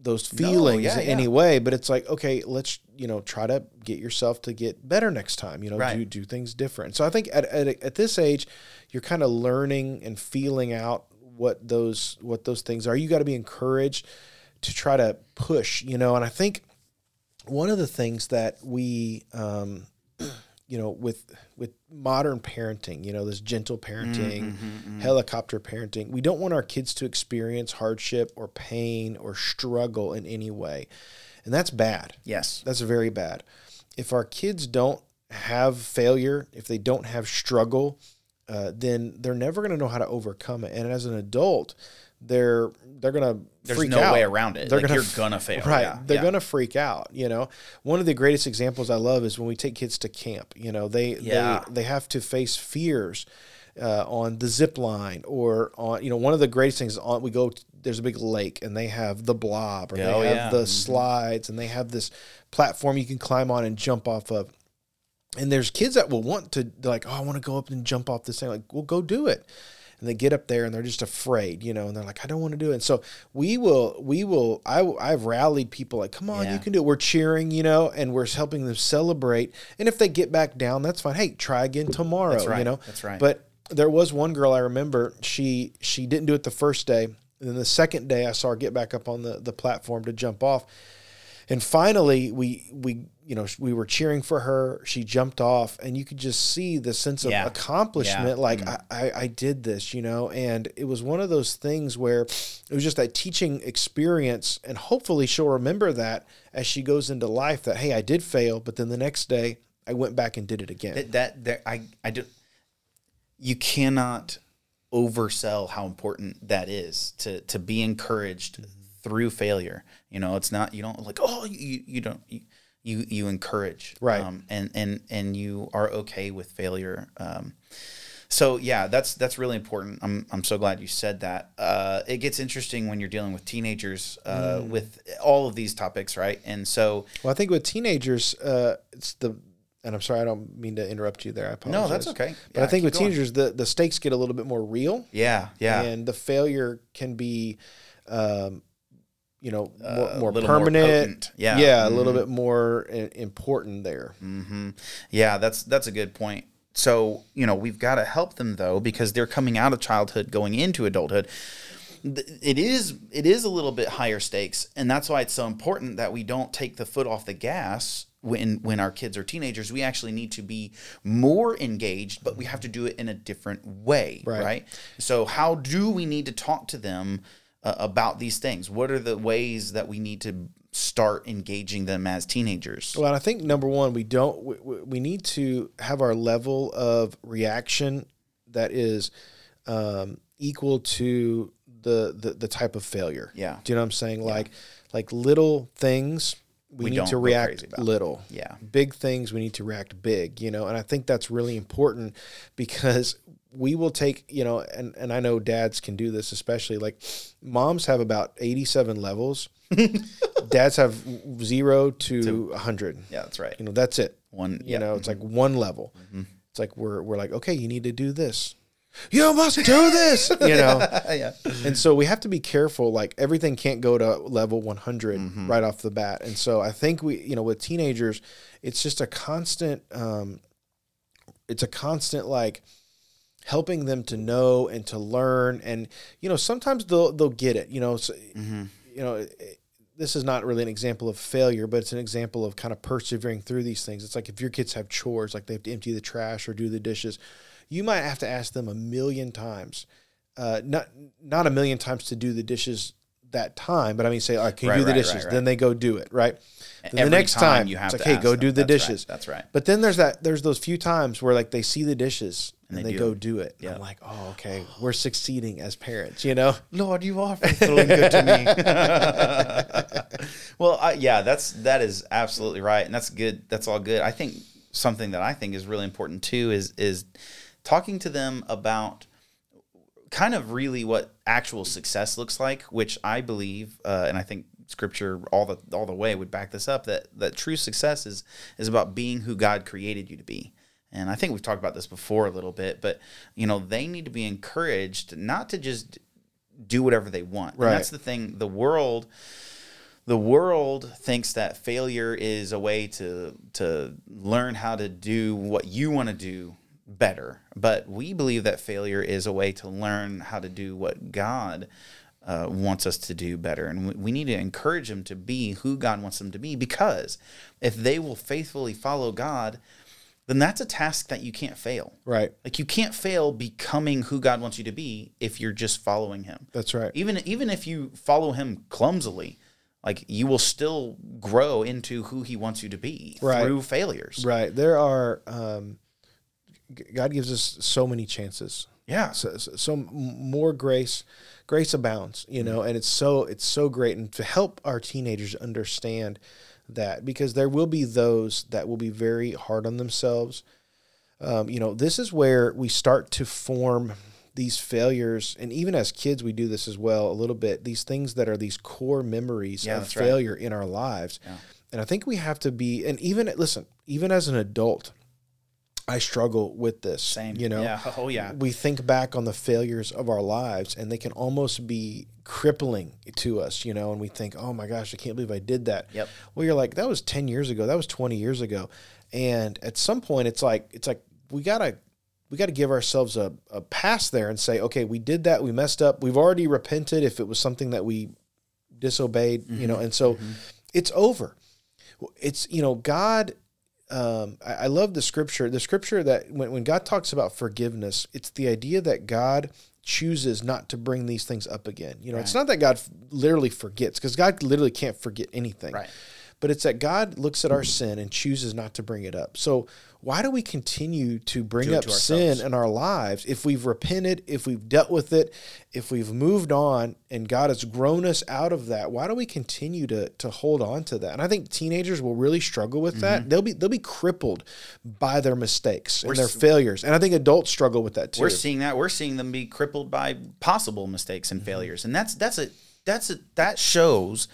those No, feelings yeah, in yeah. any way, but it's like, okay, let's, you know, try to get yourself to get better next time, you know, Right. do do things different. So I think at at, at this age, you're kind of learning and feeling out what those what those things are. You got to be encouraged to try to push, you know. And I think one of the things that we, um, <clears throat> you know, with with modern parenting, you know, this gentle parenting, mm, mm, mm, helicopter parenting, we don't want our kids to experience hardship or pain or struggle in any way, and that's bad. yes That's very bad. If our kids don't have failure, if they don't have struggle, uh, then they're never going to know how to overcome it. And as an adult, they're they're going to there's freak no out. way around it They're like gonna you're gonna fail Right. yeah, They're yeah. going to freak out, you know. One of the greatest examples I love is when we take kids to camp, you know, they Yeah. they they have to face fears uh, on the zip line or on you know one of the greatest things on we go there's a big lake and they have the blob or they Oh, have yeah. the Mhm. slides and they have this platform you can climb on and jump off of and there's kids that will want to like oh i want to go up and jump off this thing like well go do it and they get up there and they're just afraid, you know, and they're like, I don't want to do it. And so we will, we will, I, I've rallied people like, come on, Yeah. you can do it. We're cheering, you know, and we're helping them celebrate. And if they get back down, that's fine. Hey, try again tomorrow, That's right. you know. That's right. But there was one girl I remember. She she didn't do it the first day. And then the second day, I saw her get back up on the the platform to jump off. And finally, we we you know we were cheering for her. She jumped off, and you could just see the sense of Yeah. accomplishment. Yeah. Mm-hmm. Like I, I I did this, you know. And it was one of those things where it was just that teaching experience, and hopefully she'll remember that as she goes into life. That hey, I did fail, but then the next day I went back and did it again. that, that there I I do you cannot oversell how important that is to to be encouraged through failure. You know, it's not you don't like oh you you don't you you, you encourage Right. um, and and and you are okay with failure. Um, so yeah, that's that's really important. I'm I'm so glad you said that. Uh, it gets interesting when you're dealing with teenagers uh, Mm. with all of these topics, right? And so Well, I think with teenagers, uh, it's the, and I'm sorry, I don't mean to interrupt you there. I apologize. no, that's okay. But Yeah, I think with going. teenagers, the, the stakes get a little bit more real, yeah, yeah, and the failure can be, um, you know, more, Uh, more more permanent. potent. Yeah. yeah, a little bit more important there. hmm Yeah, that's that's a good point. So you know we've got to help them though because they're coming out of childhood, going into adulthood. It is it is a little bit higher stakes, and that's why it's so important that we don't take the foot off the gas when when our kids are teenagers. We actually need to be more engaged, but we have to do it in a different way, Right. right? So how do we need to talk to them uh, about these things? What are the ways that we need to start engaging them as teenagers? Well, I think number one, we don't. We, we- need to have our level of reaction that is um, equal to the, the the type of failure. Yeah. Do you know what I'm saying? Like like little things we, We need to react little. Yeah. Big things we need to react big. You know, and I think that's really important because we will take you know, and and I know dads can do this especially. Like moms have about 87 levels. <laughs> dads have zero to 100 Yeah, that's right. you know that's it One, you yeah. know it's like one level it's like we're we're like okay you need to do this you must do this <laughs> you know yeah. and so we have to be careful like everything can't go to level 100 Mm-hmm. right off the bat and so i think we you know with teenagers it's just a constant um it's a constant like helping them to know and to learn and you know sometimes they'll they'll get it you know so, Mm-hmm. you know it- this is not really an example of failure but it's an example of kind of persevering through these things it's like if your kids have chores like they have to empty the trash or do the dishes you might have to ask them a million times uh, not not a million times to do the dishes that time, but I mean, say, can you Right, do the right, dishes? right. Then they go do it, right? Then the next time, you have it's like, hey, go them. do the That's dishes. That's right. But then there's that there's those few times where like they see the dishes and, they they, do go them. do it. Yeah. I'm like, oh, okay, we're succeeding as parents, you know? <laughs> Lord, you are faithful and good to me. <laughs> well, I, yeah, that's that is absolutely right, and that's good. That's all good. I think something that I think is really important too is is talking to them about kind of really what actual success looks like, which I believe, uh, and I think Scripture all the all the way would back this up that that true success is is about being who God created you to be. And I think we've talked about this before a little bit, but you know they need to be encouraged not to just do whatever they want. And that's the thing. The world the world thinks that failure is a way to to learn how to do what you want to do better. But we believe that failure is a way to learn how to do what God uh, wants us to do better. And we, we need to encourage them to be who God wants them to be because if they will faithfully follow God, then that's a task that you can't fail. Right. Like you can't fail becoming who God wants you to be if you're just following him That's right. even even if you follow him clumsily like you will still grow into who he wants you to be Right. through failures Right. There are, um, God gives us so many chances. yeah so, so, so more grace grace abounds you know and it's so it's so great and to help our teenagers understand that because there will be those that will be very hard on themselves um, you know this is where we start to form these failures and even as kids we do this as well a little bit these things that are these core memories Yeah, of that's right. failure in our lives and i think we have to be and even listen even as an adult I struggle with this. Same. You know, Yeah. <laughs> Oh, yeah. we think back on the failures of our lives and they can almost be crippling to us, you know, and we think, oh my gosh, I can't believe I did that. Yep. Well, you're like, that was 10 years ago. That was 20 years ago. And at some point it's like, it's like, we gotta, we gotta give ourselves a, a pass there and say, okay, we did that. We messed up. We've already repented if it was something that we disobeyed, you know, and so it's over. It's, you know, God um, I, I love the scripture. The scripture that when, when God talks about forgiveness, it's the idea that God chooses not to bring these things up again. You know, it's not that God f- literally forgets, because God literally can't forget anything. Right. But it's that God looks at our mm-hmm. sin and chooses not to bring it up. So why do we continue to bring up to sin in our lives if we've repented, if we've dealt with it, if we've moved on and God has grown us out of that? Why do we continue to to hold on to that? And I think teenagers will really struggle with that. Mm-hmm. They'll be they'll be crippled by their mistakes and their failures. And I think adults struggle with that too. We're seeing that. We're seeing them be crippled by possible mistakes and mm-hmm. failures, and that's that's a that's a that shows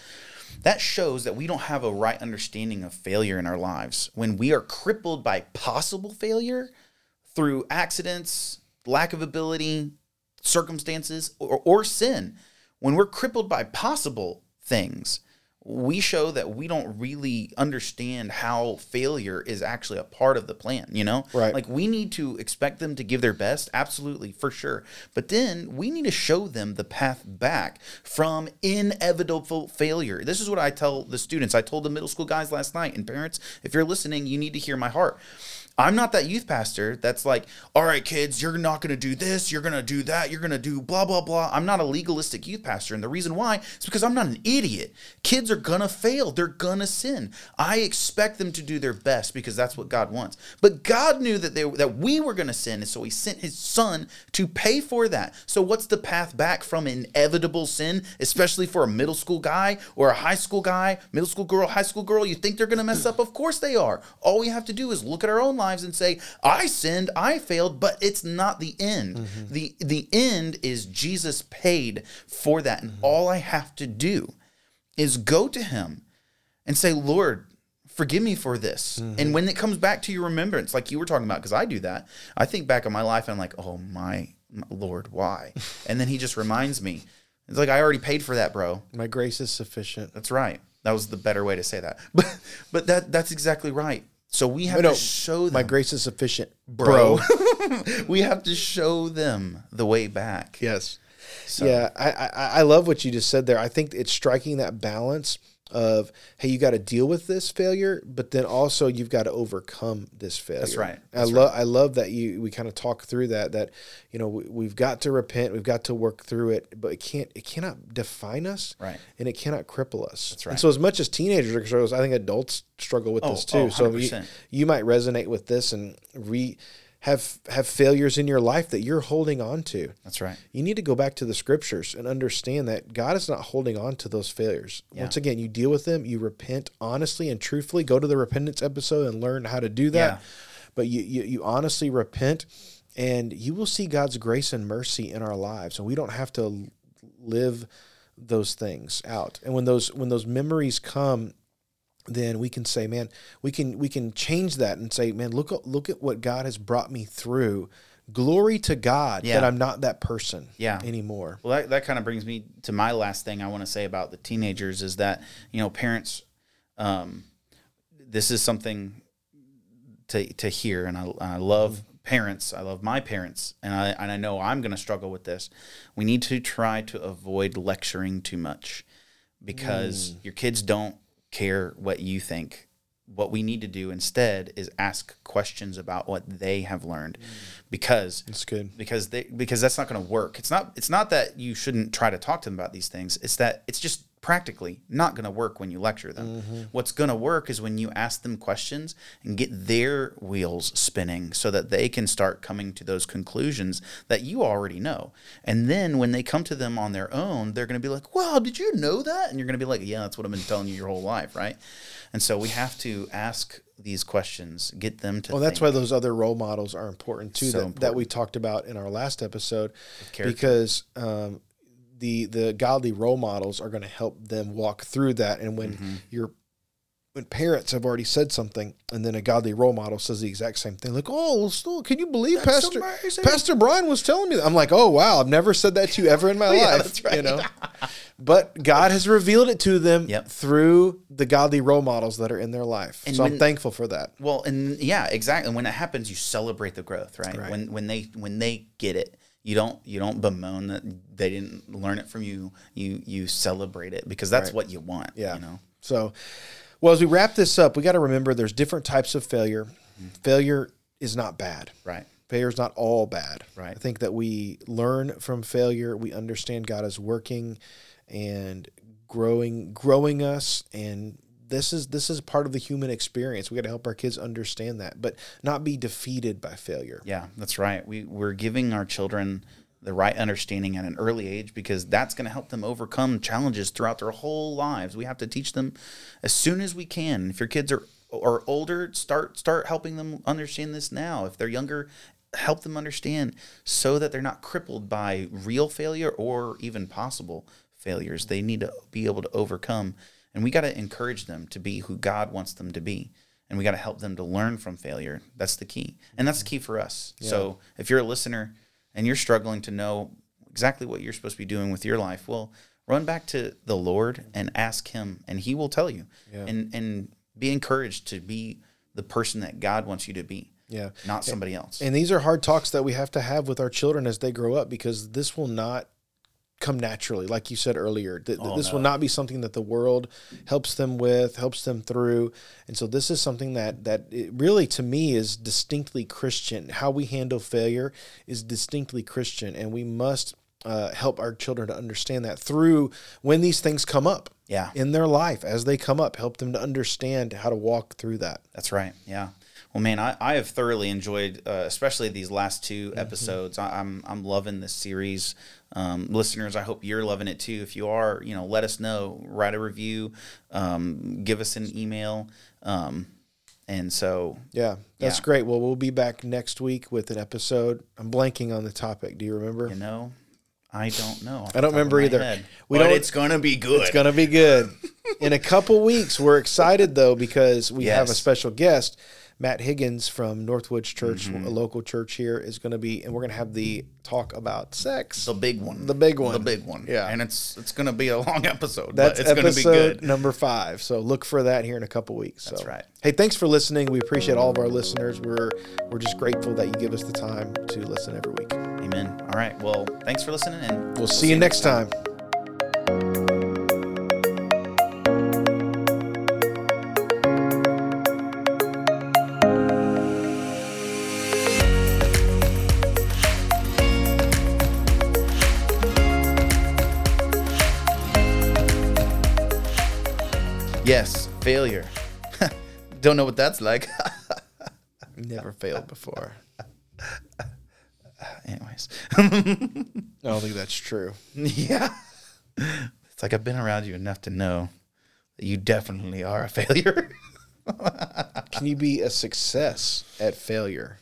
that shows that we don't have a right understanding of failure in our lives when we are crippled by possible failure through accidents, lack of ability, circumstances, or, or sin. When we're crippled by possible things, we show that we don't really understand how failure is actually a part of the plan, you know? Right. Like we need to expect them to give their best, absolutely, for sure. But then we need to show them the path back from inevitable failure. This is what I tell the students. I told the middle school guys last night, and parents, if you're listening, you need to hear my heart. I'm not that youth pastor that's like, all right, kids, you're not going to do this, you're going to do that, you're going to do blah, blah, blah. I'm not a legalistic youth pastor. And the reason why is because I'm not an idiot. Kids are going to fail, they're going to sin. I expect them to do their best because that's what God wants. But God knew that, they, that we were going to sin. And so he sent his son to pay for that. So what's the path back from inevitable sin, especially for a middle school guy or a high school guy, middle school girl, high school girl? You think they're going to mess up? Of course they are. All we have to do is look at our own lives and say, I sinned, I failed, but it's not the end. Mm-hmm. The the end is Jesus paid for that. And mm-hmm. all I have to do is go to him and say, Lord, forgive me for this. Mm-hmm. And when it comes back to your remembrance, like you were talking about, because I do that, I think back on my life and I'm like, oh my, my Lord, why? <laughs> and then he just reminds me. It's like I already paid for that, bro. My grace is sufficient. That's right. That was the better way to say that. <laughs> But but that that's exactly right. So we have No, to show them, My grace is sufficient, bro. bro. <laughs> we have to show them the way back. yes. So- Yeah, I, I I love what you just said there. I think it's striking that balance of hey, you got to deal with this failure, but then also you've got to overcome this failure. That's right. I love I love that you we kind of talk through that that you know we, we've got to repent, we've got to work through it, but it can't it cannot define us, Right. And it cannot cripple us. That's right. And so as much as teenagers are I think adults struggle with Oh, this too. oh, so you, you might resonate with this and re have have failures in your life that you're holding on to That's right. you need to go back to the scriptures and understand that God is not holding on to those failures. Once again, you deal with them, you repent honestly and truthfully. Go to the repentance episode and learn how to do that. Yeah. But you, you you honestly repent and you will see God's grace and mercy in our lives. And we don't have to live those things out. And when those when those memories come then we can say, man, we can we can change that and say, man, look at look at what God has brought me through. Glory to God that I'm not that person Yeah. anymore. Well, that, that kind of brings me to my last thing I want to say about the teenagers is that, you know, parents, um, this is something to, to hear. And I, I love parents. I love my parents. And I, and I know I'm going to struggle with this. We need to try to avoid lecturing too much because your kids don't care what you think. What we need to do instead is ask questions about what they have learned mm. because It's good. because they because that's not going to work. It's not it's not that you shouldn't try to talk to them about these things. It's that it's just practically not going to work when you lecture them. What's going to work is when you ask them questions and get their wheels spinning so that they can start coming to those conclusions that you already know. And then when they come to them on their own, they're going to be like, "Wow, did you know that?" And you're going to be like, "Yeah, that's what I've been telling you your whole life, right?" And so we have to ask these questions, get them to Well, that's think. why those other role models are important too. So that, that we talked about in our last episode, because um, the the godly role models are going to help them walk through that. And when Mm-hmm. you're when parents have already said something and then a godly role model says the exact same thing, like, oh, can you believe That's Pastor amazing. Pastor Brian was telling me that? I'm like, oh wow, I've never said that to you ever in my <laughs> Yeah, life. that's right. You know? but God has revealed it to them Yep. through the godly role models that are in their life. And so I'm thankful for that. Well, and yeah, exactly. And when it happens, you celebrate the growth, right? Right. When when they when they get it, you don't you don't bemoan that they didn't learn it from you. You you celebrate it because that's Right. what you want. Yeah. You know. So, well, as we wrap this up, we got to remember there's different types of failure. Mm-hmm. Failure is not bad. Right. Failure is not all bad. Right. I think that we learn from failure. We understand God is working and growing, growing us, and this is this is part of the human experience. We got to help our kids understand that, but not be defeated by failure. Yeah, that's right. We we're giving our children the right understanding at an early age because that's going to help them overcome challenges throughout their whole lives. We have to teach them as soon as we can. If your kids are are older, start start helping them understand this now. If they're younger, help them understand so that they're not crippled by real failure or even possible failures. They need to be able to overcome and we got to encourage them to be who God wants them to be and we got to help them to learn from failure. That's the key. And that's the key for us. So if you're a listener and you're struggling to know exactly what you're supposed to be doing with your life, well, run back to the Lord and ask him and he will tell you. And and be encouraged to be the person that God wants you to be, Yeah. not somebody else. And these are hard talks that we have to have with our children as they grow up because this will not come naturally. Like you said earlier, th- th- Oh, this will not be something that the world helps them with, helps them through. And so this is something that that it really to me is distinctly Christian. How we handle failure is distinctly Christian and we must uh, help our children to understand that through when these things come up yeah. in their life as they come up, help them to understand how to walk through that. That's right. Yeah. Well, man, I, I have thoroughly enjoyed, uh, especially these last two Mm-hmm. episodes. I, I'm I'm loving this series. Um, listeners, I hope you're loving it too. If you are, you know, let us know. Write a review. Um, give us an email. Um, and so, Yeah, that's Yeah. great. Well, we'll be back next week with an episode. I'm blanking on the topic. Do you remember? you know, I don't know. I don't remember either. head. We but don't- it's gonna be good. It's going to be good. In a couple weeks, we're excited though because we have a special guest. Matt Higgins from Northwoods Church, Mm-hmm. a local church here, is going to be, and we're going to have the talk about sex. the big one. The big one. The big one. Yeah. And it's it's gonna be a <laughs> long episode, That's but it's gonna be episode good. number five. So look for that here in a couple weeks. That's right. Hey, thanks for listening. We appreciate all of our listeners. We're we're just grateful that you give us the time to listen every week. Amen. All right. Well, thanks for listening, and We'll see you next time. Yes, failure. <laughs> Don't know what that's like. <laughs> Never failed before. <laughs> Anyways, I don't think that's true. yeah. It's like I've been around you enough to know that you definitely are a failure. Can you be a success at failure?